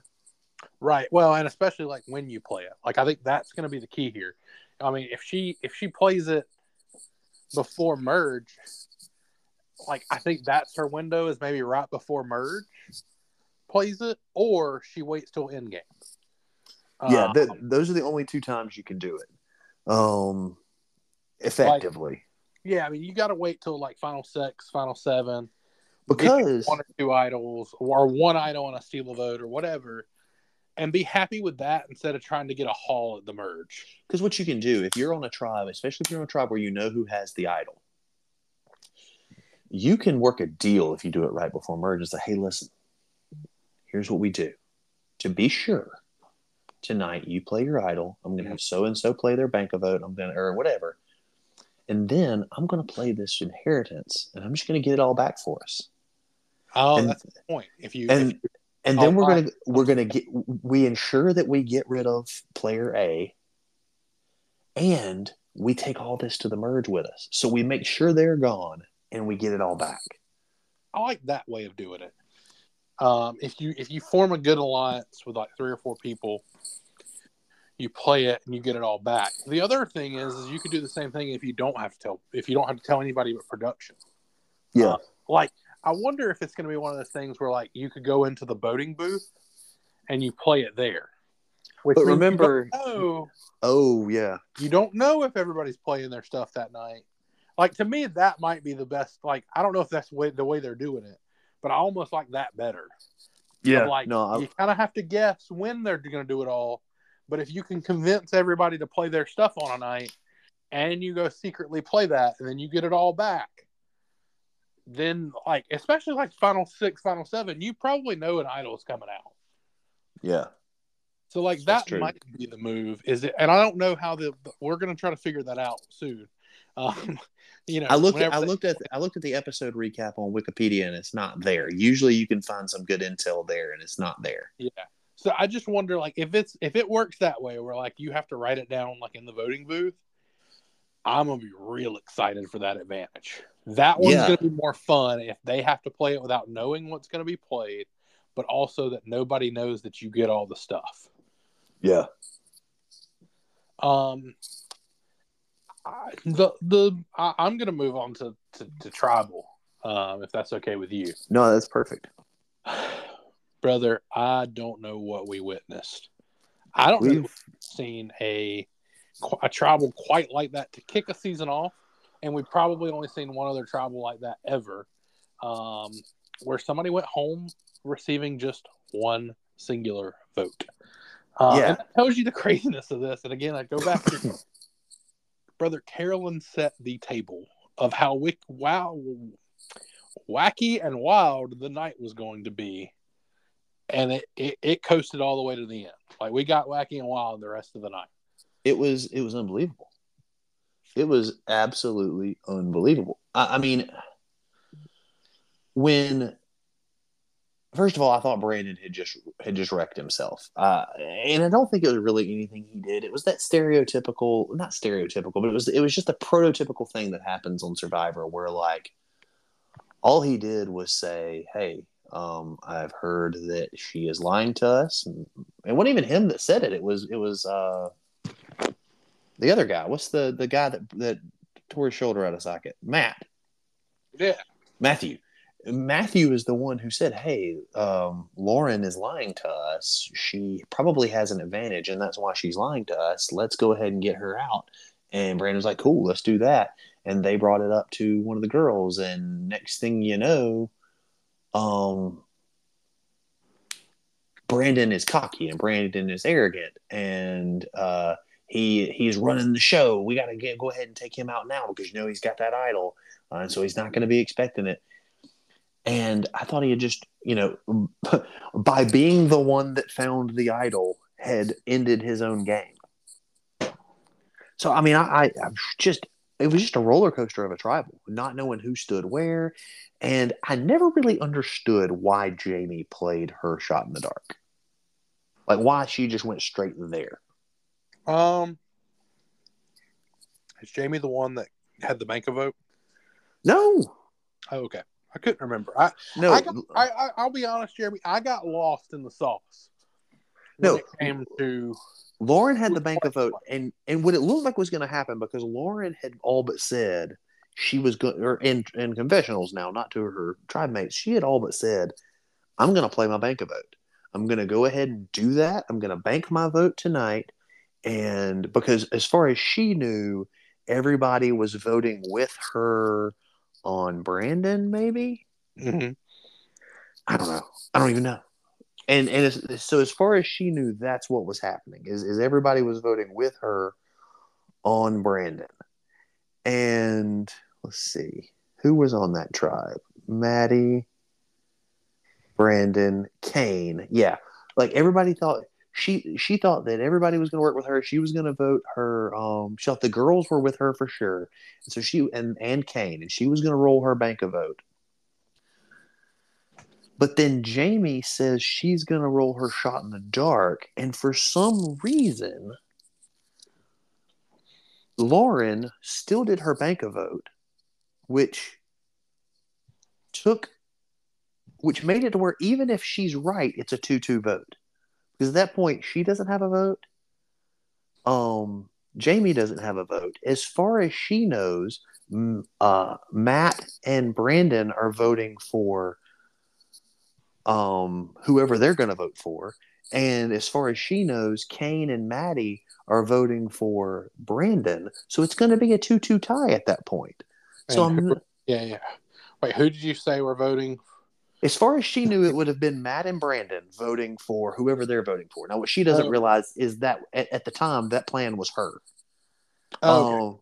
Speaker 2: Right. Well, and especially like when you play it. Like I think that's going to be the key here. I mean, if she if she plays it before merge, like I think that's her window is maybe right before merge plays it, or she waits till end game.
Speaker 1: Yeah, th- those are the only two times you can do it. Um, effectively.
Speaker 2: yeah. I mean, you got to wait till like final six, final seven,
Speaker 1: because
Speaker 2: one or two idols, or one idol and a steal a vote, or whatever, and be happy with that instead of trying to get a haul at the merge.
Speaker 1: because what you can do if you're on a tribe, especially if you're on a tribe where you know who has the idol, you can work a deal if you do it right before merge and say, "Hey, listen, here's what we do. To be sure, tonight you play your idol. I'm going to have so and so play their bank of vote. I'm going to or whatever, and then I'm going to play this inheritance, and I'm just going to get it all back for us."
Speaker 2: Oh,
Speaker 1: And-
Speaker 2: that's the point. If you,
Speaker 1: and
Speaker 2: if you
Speaker 1: and
Speaker 2: Oh,
Speaker 1: then we're gonna we're gonna get we ensure that we get rid of player A, and we take all this to the merge with us. So we make sure they're gone, and we get it all back.
Speaker 2: I like that way of doing it. Um, if you if you form a good alliance with like three or four people, you play it and you get it all back. The other thing is, is you could do the same thing if you don't have to tell if you don't have to tell anybody but production.
Speaker 1: Yeah, uh,
Speaker 2: Like I wonder if it's going to be one of those things where like you could go into the boating booth and you play it there. Which
Speaker 1: But remember-
Speaker 2: know
Speaker 1: oh yeah,
Speaker 2: you don't know if everybody's playing their stuff that night. Like to me, that might be the best. Like I don't know if that's the way, the way they're doing it, but I almost like that better. Of, like
Speaker 1: no, I,
Speaker 2: you kind of have to guess when they're going to do it all. But if you can convince everybody to play their stuff on a night, and you go secretly play that, and then you get it all back, then like especially like final six, final seven, you probably know an idol is coming out.
Speaker 1: yeah,
Speaker 2: So like
Speaker 1: That's
Speaker 2: that
Speaker 1: true.
Speaker 2: might be the move. Is it? And I don't know how the we're going to try to figure that out soon. Um, you know,
Speaker 1: I looked
Speaker 2: whenever
Speaker 1: I
Speaker 2: they-
Speaker 1: looked at I looked at the episode recap on Wikipedia, and it's not there. Usually, you can find some good intel there, and it's not there.
Speaker 2: Yeah. So I just wonder, like, if it's if it works that way, where like you have to write it down like in the voting booth, I'm gonna be real excited for that advantage. That one's
Speaker 1: Yeah.
Speaker 2: gonna be more fun if they have to play it without knowing what's gonna be played, but also that nobody knows that you get all the stuff.
Speaker 1: Yeah,
Speaker 2: Um, I, the the I, I'm gonna move on to to, to tribal, um, if that's okay with you.
Speaker 1: no, that's perfect.
Speaker 2: brother, I don't know what we witnessed. I don't know if
Speaker 1: We've
Speaker 2: we've seen a a tribal quite like that to kick a season off, and we've probably only seen one other tribal like that ever, um, where somebody went home receiving just one singular vote. Uh,
Speaker 1: Yeah.
Speaker 2: and that tells you the craziness of this. And again, I go back to brother Carolyn set the table of how wick wow wacky and wild the night was going to be and it, it, it coasted all the way to the end. Like we got wacky and wild the rest of the night.
Speaker 1: it was it was unbelievable. It was absolutely unbelievable. I, I mean, when first of all, I thought Brandon had just had just wrecked himself, uh, and I don't think it was really anything he did. It was that stereotypical, not stereotypical, but it was it was just a prototypical thing that happens on Survivor, where like all he did was say, "Hey." Um, I've heard that she is lying to us, and it wasn't even him that said it. It was it was uh, the other guy. What's the the guy that that tore his shoulder out of socket? Matt.
Speaker 2: Yeah.
Speaker 1: Matthew. Matthew is the one who said, "Hey, um, Lauren is lying to us. She probably has an advantage, and that's why she's lying to us. Let's go ahead and get her out." And Brandon's like, "Cool, let's do that." And they brought it up to one of the girls, and next thing you know, um, Brandon is cocky and Brandon is arrogant, and uh, he he's running the show. We got to get go ahead and take him out now because you know he's got that idol, uh, and so he's not going to be expecting it. And I thought he had just, you know, by being the one that found the idol, had ended his own game. So I mean, I, I I'm just it was just a roller coaster of a tribal, not knowing who stood where, and I never really understood why Jaime played her shot in the dark, like why she just went straight there.
Speaker 2: Um, is Jaime the one that had the bank of vote?
Speaker 1: No,
Speaker 2: Oh, okay. I couldn't remember. I,
Speaker 1: no,
Speaker 2: I, got, I, I I'll be honest, Jeremy. I got lost in the sauce.
Speaker 1: No.
Speaker 2: it came to
Speaker 1: Lauren had the bank of vote, and and what it looked like was going to happen because Lauren had all but said, she was going or in in confessionals now, not to her tribe mates. She had all but said, "I'm going to play my bank a vote. I'm going to go ahead and do that. I'm going to bank my vote tonight." And because as far as she knew, everybody was voting with her on Brandon, maybe.
Speaker 2: Mm-hmm.
Speaker 1: I don't know. I don't even know. And and it's, so as far as she knew, that's what was happening. Is is everybody was voting with her on Brandon. And let's see who was on that tribe. Maddy, Brandon, Kane. Yeah, like everybody thought she she thought that everybody was going to work with her. She was going to vote her. Um, she thought the girls were with her for sure. And so she and and Kane, and she was going to roll her bank a vote. But then Jaime says she's going to roll her shot in the dark. And for some reason, Lauren still did her bank vote, which took, which made it to where even if she's right, it's a 2 2 vote. Because at that point, she doesn't have a vote. Um, Jaime doesn't have a vote. As far as she knows, uh, Matt and Brandon are voting for um, whoever they're going to vote for. And as far as she knows, Kane and Maddy are voting for Brandon. So it's going to be a 2 2 tie at that point. So
Speaker 2: And who- yeah, yeah. Wait, who did you say were voting?
Speaker 1: as far as she knew, it would have been Matt and Brandon voting for whoever they're voting for. Now, what she doesn't
Speaker 2: Oh.
Speaker 1: realize is that at, at the time, that plan was her.
Speaker 2: Oh, okay.
Speaker 1: Um,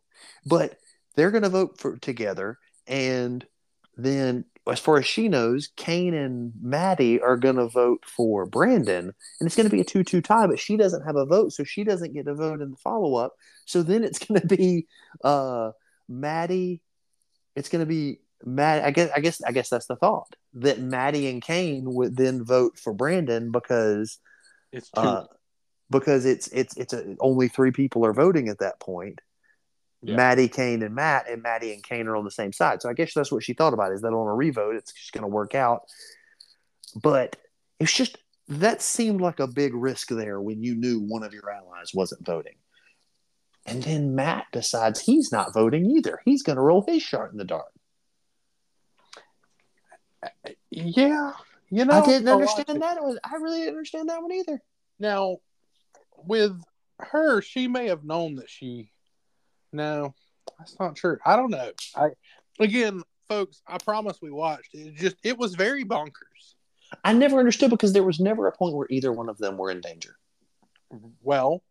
Speaker 1: but they're going to vote for together, and then as far as she knows, Kane and Maddy are going to vote for Brandon, and it's going to be a two-two tie. But she doesn't have a vote, so she doesn't get to vote in the follow-up. So then it's going to be uh, Maddy. It's going to be Matt. I guess. I guess. I guess that's the thought that Maddy and Kane would then vote for Brandon because
Speaker 2: it's two.
Speaker 1: uh, because it's it's it's a, only three people are voting at that point.
Speaker 2: Yeah.
Speaker 1: Maddy, Kane, and Matt, and Maddy and Kane are on the same side. So I guess that's what she thought about is that on a revote, it's just going to work out. But it's just that seemed like a big risk there when you knew one of your allies wasn't voting. And then Matt decides he's not voting either. He's going to roll his shot in the dark.
Speaker 2: yeah, you know,
Speaker 1: I didn't understand that. one. I really didn't understand that one either.
Speaker 2: Now, with her, she may have known that she. No, that's not true. I don't know. I again, folks. I promise we watched. It just it was very bonkers.
Speaker 1: I never understood because there was never a point where either one of them were in danger.
Speaker 2: Well,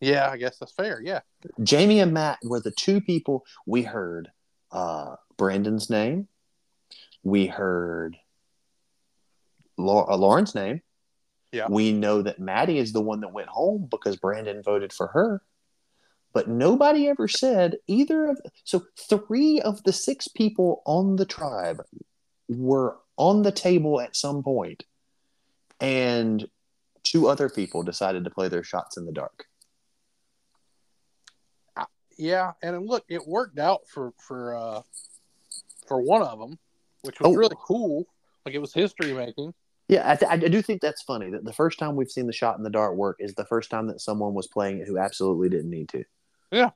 Speaker 2: yeah, I guess that's fair. Yeah,
Speaker 1: Jaime and Matt were the two people we heard uh, Brandon's name. We heard uh, Lauren's name.
Speaker 2: Yeah.
Speaker 1: We know that Maddy is the one that went home because Brandon voted for her. But nobody ever said either of so three of the six people on the tribe were on the table at some point, and two other people decided to play their shots in the dark.
Speaker 2: yeah, and look, it worked out for for uh for one of them, which was
Speaker 1: Oh.
Speaker 2: really cool. Like it was history making.
Speaker 1: Yeah, I, th- I do think that's funny that the first time we've seen the shot in the dark work is the first time that someone was playing it who absolutely didn't need to.
Speaker 2: Yeah.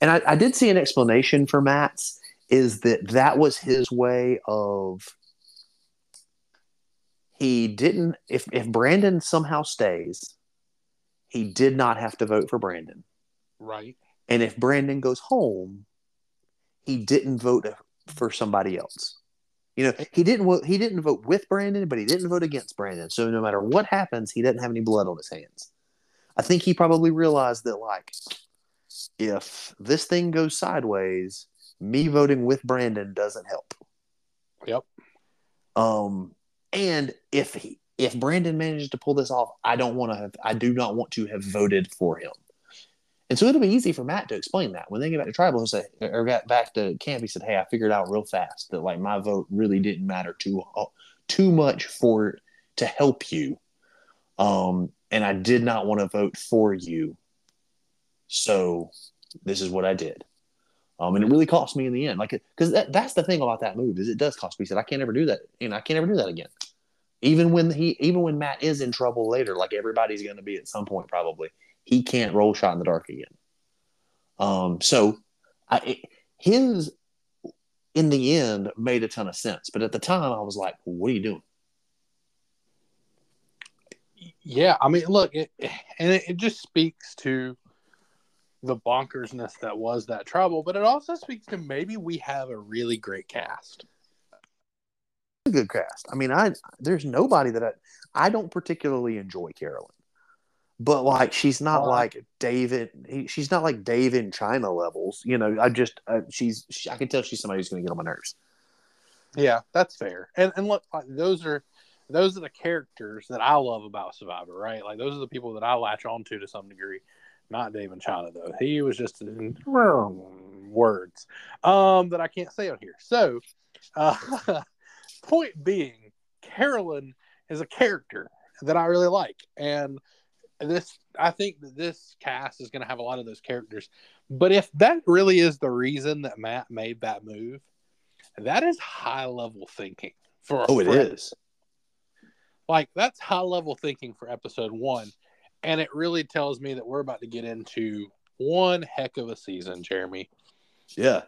Speaker 1: And I, I did see an explanation for Matt's is that that was his way of he didn't if if Brandon somehow stays, he did not have to vote for Brandon.
Speaker 2: Right.
Speaker 1: And if Brandon goes home, he didn't vote for somebody else. You know, he didn't vote. He didn't vote with Brandon, but he didn't vote against Brandon. So no matter what happens, he doesn't have any blood on his hands. I think he probably realized that, like, if this thing goes sideways, me voting with Brandon doesn't help.
Speaker 2: Yep.
Speaker 1: Um, and if he, if Brandon manages to pull this off, I don't want to have. I do not want to have voted for him. And so it'll be easy for Matt to explain that when they get back to tribal. He'll say, or got back to camp. He said, "Hey, I figured out real fast that like my vote really didn't matter too too much for to help you, um, and I did not want to vote for you. So this is what I did." Um, and it really cost me in the end, like, because that, that's the thing about that move is it does cost me. He said, "I can't ever do that, and I can't ever do that again." Even when he, even when Matt is in trouble later, like everybody's going to be at some point, probably he can't roll shot in the dark again. Um, so I, it, his in the end made a ton of sense, but at the time I was like, "What are you doing?"
Speaker 2: Yeah, I mean, look, it, and it, it just speaks to the bonkersness that was that trouble, but it also speaks to maybe we have a really great cast.
Speaker 1: A good cast. I mean, I there's nobody that I I don't particularly enjoy Carolyn, but like she's not like David. he- She's not like Dave in China levels. You know, I just uh, she's she, I can tell she's somebody who's going to get on my nerves.
Speaker 2: Yeah, that's fair. And and look, like, those are those are the characters that I love about Survivor, right? Like those are the people that I latch onto to some degree. Not Dave and China though. He was just in words um, that I can't say on here. So, uh, point being, Carolyn is a character that I really like, and this I think that this cast is going to have a lot of those characters. But if that really is the reason that Matt made that move, that is high level thinking for
Speaker 1: Oh, it
Speaker 2: for-
Speaker 1: is.
Speaker 2: like that's high level thinking for episode one and it really tells me that we're about to get into one heck of a season jeremy
Speaker 1: Yeah,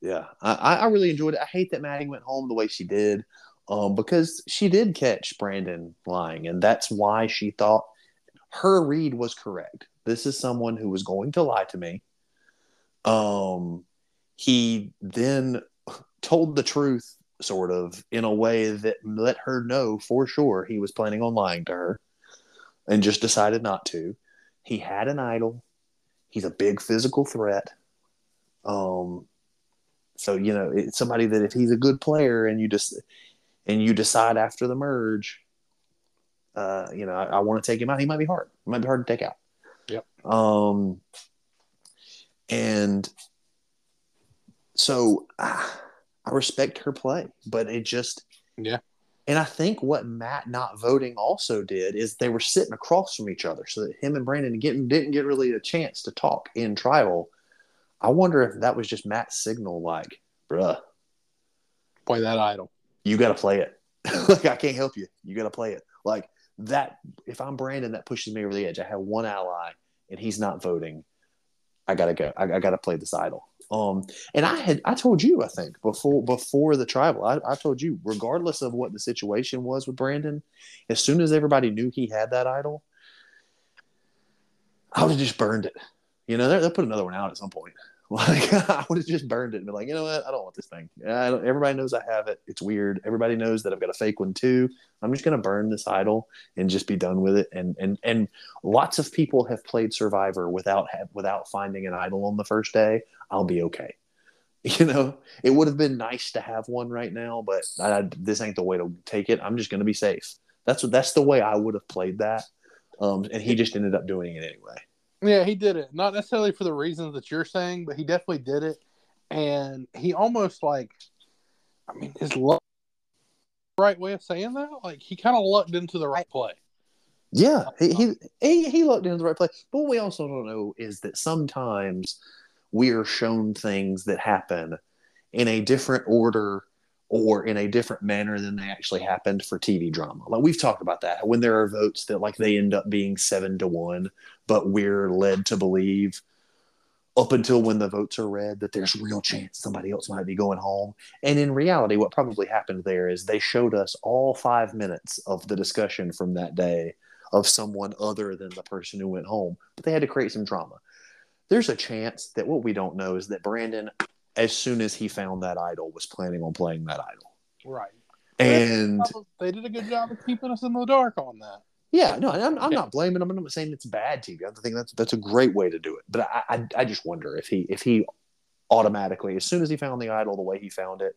Speaker 1: yeah. I, I really enjoyed it. I hate that Maddy went home the way she did, um, because she did catch Brandon lying, and that's why she thought her read was correct. This is someone who was going to lie to me. Um, he then told the truth, sort of, in a way that let her know for sure he was planning on lying to her, and just decided not to. He had an idol. He's a big physical threat. Um, so you know, it's somebody that if he's a good player and you just and you decide after the merge, uh, you know, I, I want to take him out. He might be hard. It might be hard to take out.
Speaker 2: Yep.
Speaker 1: Um, and so ah, I respect her play, but it just
Speaker 2: Yeah.
Speaker 1: And I think what Matt not voting also did is they were sitting across from each other, so that him and Brandon getting didn't get really a chance to talk in tribal. I wonder if that was just Matt's signal, like, bruh,
Speaker 2: play that idol
Speaker 1: you got to play it. like, I can't help you. You got to play it. Like that. If I'm Brandon, that pushes me over the edge. I have one ally, and he's not voting. I gotta go. I, I gotta play this idol. Um, and I had I told you I think before before the tribal, I, I told you regardless of what the situation was with Brandon, as soon as everybody knew he had that idol, I would have just burned it. You know, they'll put another one out at some point. Like I would have just burned it and been like, you know what, I don't want this thing. I don't, everybody knows I have it. It's weird. Everybody knows that I've got a fake one too. I'm just gonna burn this idol and just be done with it. And and and lots of people have played Survivor without have, without finding an idol on the first day. I'll be okay. You know, it would have been nice to have one right now, but I, this ain't the way to take it. I'm just gonna be safe. That's what that's the way I would have played that. Um, and he just ended up doing it anyway.
Speaker 2: Yeah he did it. Not necessarily for the reasons that you're saying but he definitely did it. And he almost like i mean his luck right way of saying that like he kind of lucked into the right play.
Speaker 1: Yeah, he, he uh-huh. he he looked into the right place. But what we also don't know is that sometimes we are shown things that happen in a different order or in a different manner than they actually happened for TV drama. Like we've talked about that. When there are votes that like they end up being seven to one, but we're led to believe up until when the votes are read that there's real chance somebody else might be going home. And in reality, what probably happened there is they showed us all five minutes of the discussion from that day of someone other than the person who went home, but they had to create some drama. There's a chance that what we don't know is that Brandon, as soon as he found that idol, was planning on playing that idol.
Speaker 2: right
Speaker 1: And
Speaker 2: they did a good job of keeping us in the dark on that
Speaker 1: yeah, no, I'm, I'm
Speaker 2: Yeah.
Speaker 1: not blaming him. I'm not saying it's bad TV. I think that's that's a great way to do it. But I, I I just wonder if he if he automatically, as soon as he found the idol the way he found it,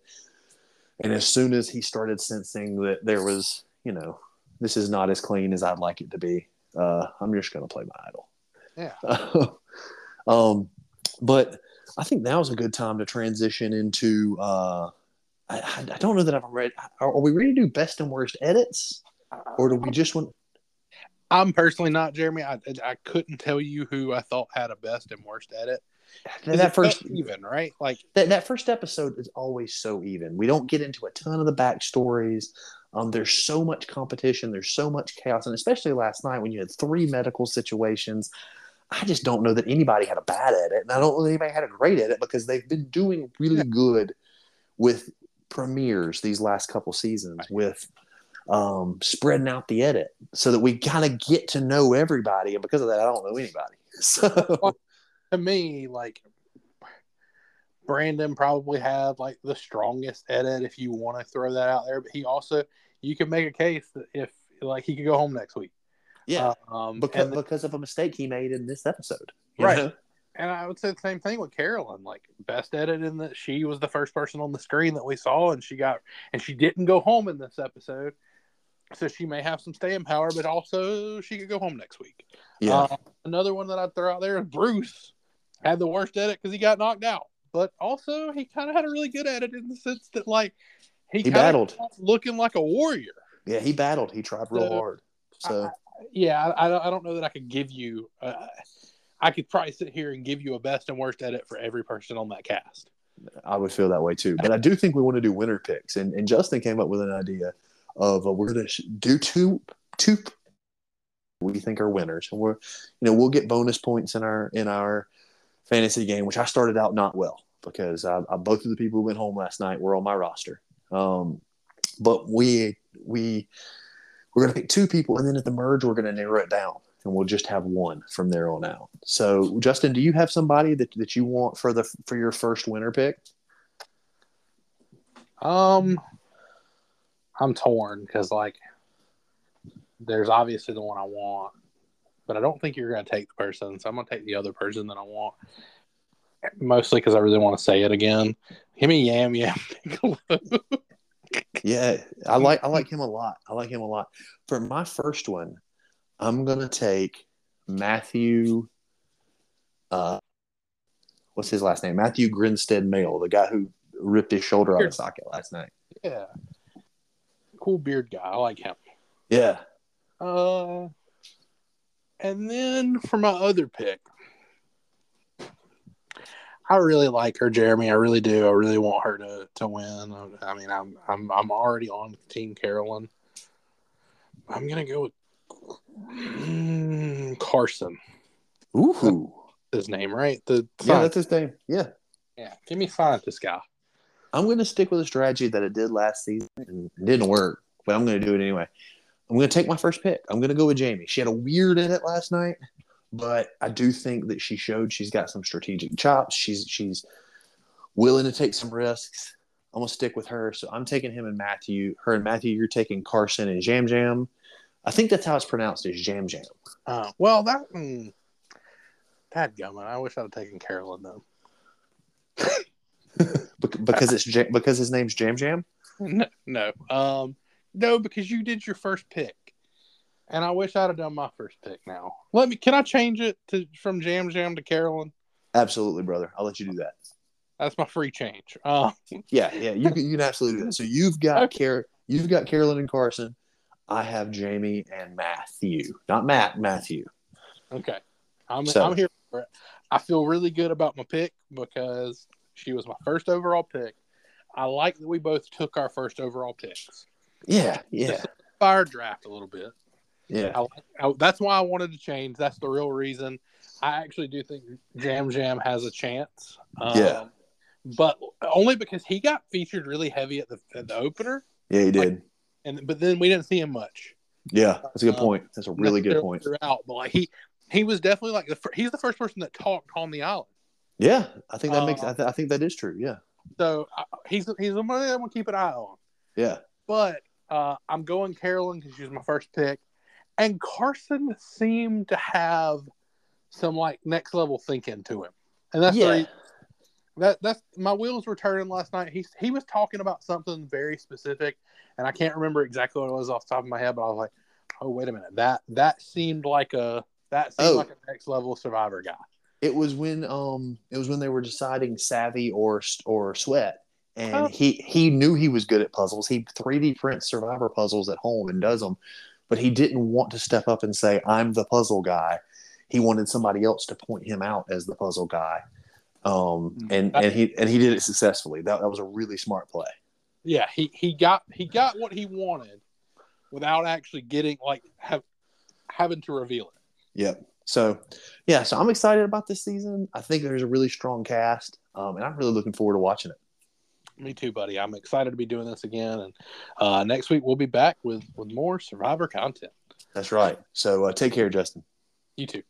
Speaker 1: and as soon as he started sensing that there was, you know, this is not as clean as I'd like it to be, uh, I'm just going to play my idol.
Speaker 2: Yeah.
Speaker 1: um, but I think now is a good time to transition into. Uh, I, I I don't know that I've read. Are, are we ready to do best and worst edits, or do we just want?
Speaker 2: I'm personally not jeremy i, I couldn't tell you who i thought had a best and worst edit
Speaker 1: That, that first
Speaker 2: even right like
Speaker 1: that, that first episode is always so even. We don't get into a ton of the backstories. Um, there's so much competition. There's so much chaos, and especially last night when you had three medical situations. I just don't know that anybody had a bad edit, and I don't know that anybody had a great edit because they've been doing really good with premieres these last couple seasons with um, spreading out the edit so that we kind of get to know everybody, and because of that, I don't know anybody. So
Speaker 2: to me, like Brandon probably had like the strongest edit if you want to throw that out there. But he also you can make a case that if like he could go home next week.
Speaker 1: yeah,
Speaker 2: Um
Speaker 1: because
Speaker 2: and,
Speaker 1: because of a mistake he made in this episode,
Speaker 2: Right.
Speaker 1: know?
Speaker 2: and I would say the same thing with Carolyn. Like best edit in that she was the first person on the screen that we saw and she got and she didn't go home in this episode. So she may have some staying power, but also she could go home next week.
Speaker 1: Yeah,
Speaker 2: Uh, another one that I'd throw out there is Bruce had the worst edit because he got knocked out, but also he kind of had a really good edit in the sense that like he, kinda
Speaker 1: battled.
Speaker 2: looking like a warrior.
Speaker 1: yeah, he battled. He tried real
Speaker 2: So,
Speaker 1: hard. So
Speaker 2: Yeah, I, I don't- I don't know that I could give you. Uh, I could probably sit here and give you a best and worst edit for every person on that cast.
Speaker 1: I would feel that way too. But I do think we want to do winner picks, and, and Justin came up with an idea of uh, we're going to do two two we think are winners, and we're you know we'll get bonus points in our in our fantasy game, which I started out not well because I, I, both of the people who went home last night were on my roster. Um, but we we we're going to pick two people, and then at the merge we're going to narrow it down. And we'll just have one from there on out. So, Justin, do you have somebody that, that you want for the for your first winner pick?
Speaker 2: Um, I'm torn because like there's obviously the one I want, but I don't think you're going to take the person, so I'm going to take the other person that I want. Mostly because I really want to say it again. Give me Yam Yam
Speaker 1: Yeah, I like I like him a lot. I like him a lot. For my first one, I'm gonna take Matthew. Uh, what's his last name? Matthew Grinstead-Mayle, the guy who ripped his shoulder out of socket last night.
Speaker 2: yeah, cool beard guy. I like him.
Speaker 1: Yeah,
Speaker 2: Uh, and then for my other pick, I really like her, Jeremy. I really do. I really want her to to win. I mean, I'm I'm I'm already on Team Carolyn. I'm gonna go with mm, Carson.
Speaker 1: ooh,
Speaker 2: His name, right? The
Speaker 1: yeah, that's his name. Yeah,
Speaker 2: yeah. Give me scientist guy.
Speaker 1: I'm gonna stick with a strategy that I did last season and didn't work, but I'm gonna do it anyway. I'm gonna take my first pick. I'm gonna go with Jaime. She had a weird edit last night, but I do think that she showed she's got some strategic chops. She's she's willing to take some risks. I'm gonna stick with her. So I'm taking him and Matthew. Her and Matthew, you're taking Carson and Jam Jam. I think that's how it's pronounced is Jam Jam.
Speaker 2: Uh, well, that mm, that gummit. I wish I'd have taken Carolyn though.
Speaker 1: Bec- because it's Jam, because his name's Jam Jam.
Speaker 2: No, no, um, no, because you did your first pick, and I wish I'd have done my first pick. Now, let me. Can I change it to from Jam Jam to Carolyn?
Speaker 1: Absolutely, brother. I'll let you do that.
Speaker 2: That's my free change. Uh,
Speaker 1: Yeah, yeah, you can, you can absolutely do that. So you've got
Speaker 2: Okay.
Speaker 1: Car- you've got Carolyn and Carson. I have Jaime and Matthew, not Matt, Matthew.
Speaker 2: okay, I'm
Speaker 1: So-
Speaker 2: I'm here for it. I feel really good about my pick because she was my first overall pick. I like that we both took our first overall picks.
Speaker 1: Yeah, yeah,
Speaker 2: Fire draft a little bit.
Speaker 1: yeah,
Speaker 2: I, I, that's why I wanted to change. That's the real reason. I actually do think Jam Jam has a chance. Um,
Speaker 1: Yeah.
Speaker 2: But only because he got featured really heavy at the at the opener,
Speaker 1: yeah. He did.
Speaker 2: and but then we didn't see him much.
Speaker 1: Yeah, that's a good
Speaker 2: Um,
Speaker 1: point. That's a really good point.
Speaker 2: Throughout, but like he he was definitely like the he's the first person that talked on the island.
Speaker 1: Yeah, I think that makes.
Speaker 2: Uh,
Speaker 1: I, th- I think that is true. Yeah,
Speaker 2: So uh, he's he's somebody I'm gonna keep an eye on.
Speaker 1: yeah,
Speaker 2: But uh, I'm going Carolyn because she was my first pick, and Carson seemed to have some like next level thinking to him, and that's
Speaker 1: yeah.
Speaker 2: that that's my wheels were turning last night. He he was talking about something very specific, and I can't remember exactly what it was off the top of my head, but I was like, oh wait a minute, that that seemed like a that seemed
Speaker 1: Oh.
Speaker 2: like a next level survivor guy.
Speaker 1: It was when um it was when they were deciding savvy or or sweat, and
Speaker 2: Oh.
Speaker 1: he he knew he was good at puzzles. He 3D prints survivor puzzles at home and does them, but he didn't want to step up and say I'm the puzzle guy. He wanted somebody else to point him out as the puzzle guy, um and and he and he did it successfully. That that was a really smart play.
Speaker 2: Yeah, he he got he got what he wanted without actually getting like have having to reveal it.
Speaker 1: Yep. So, yeah, so I'm excited about this season. I think there's a really strong cast, um, and I'm really looking forward to watching it.
Speaker 2: Me too, buddy. I'm excited to be doing this again, and uh, next week we'll be back with with more Survivor content.
Speaker 1: That's right. So, uh, take care, Justin.
Speaker 2: You too.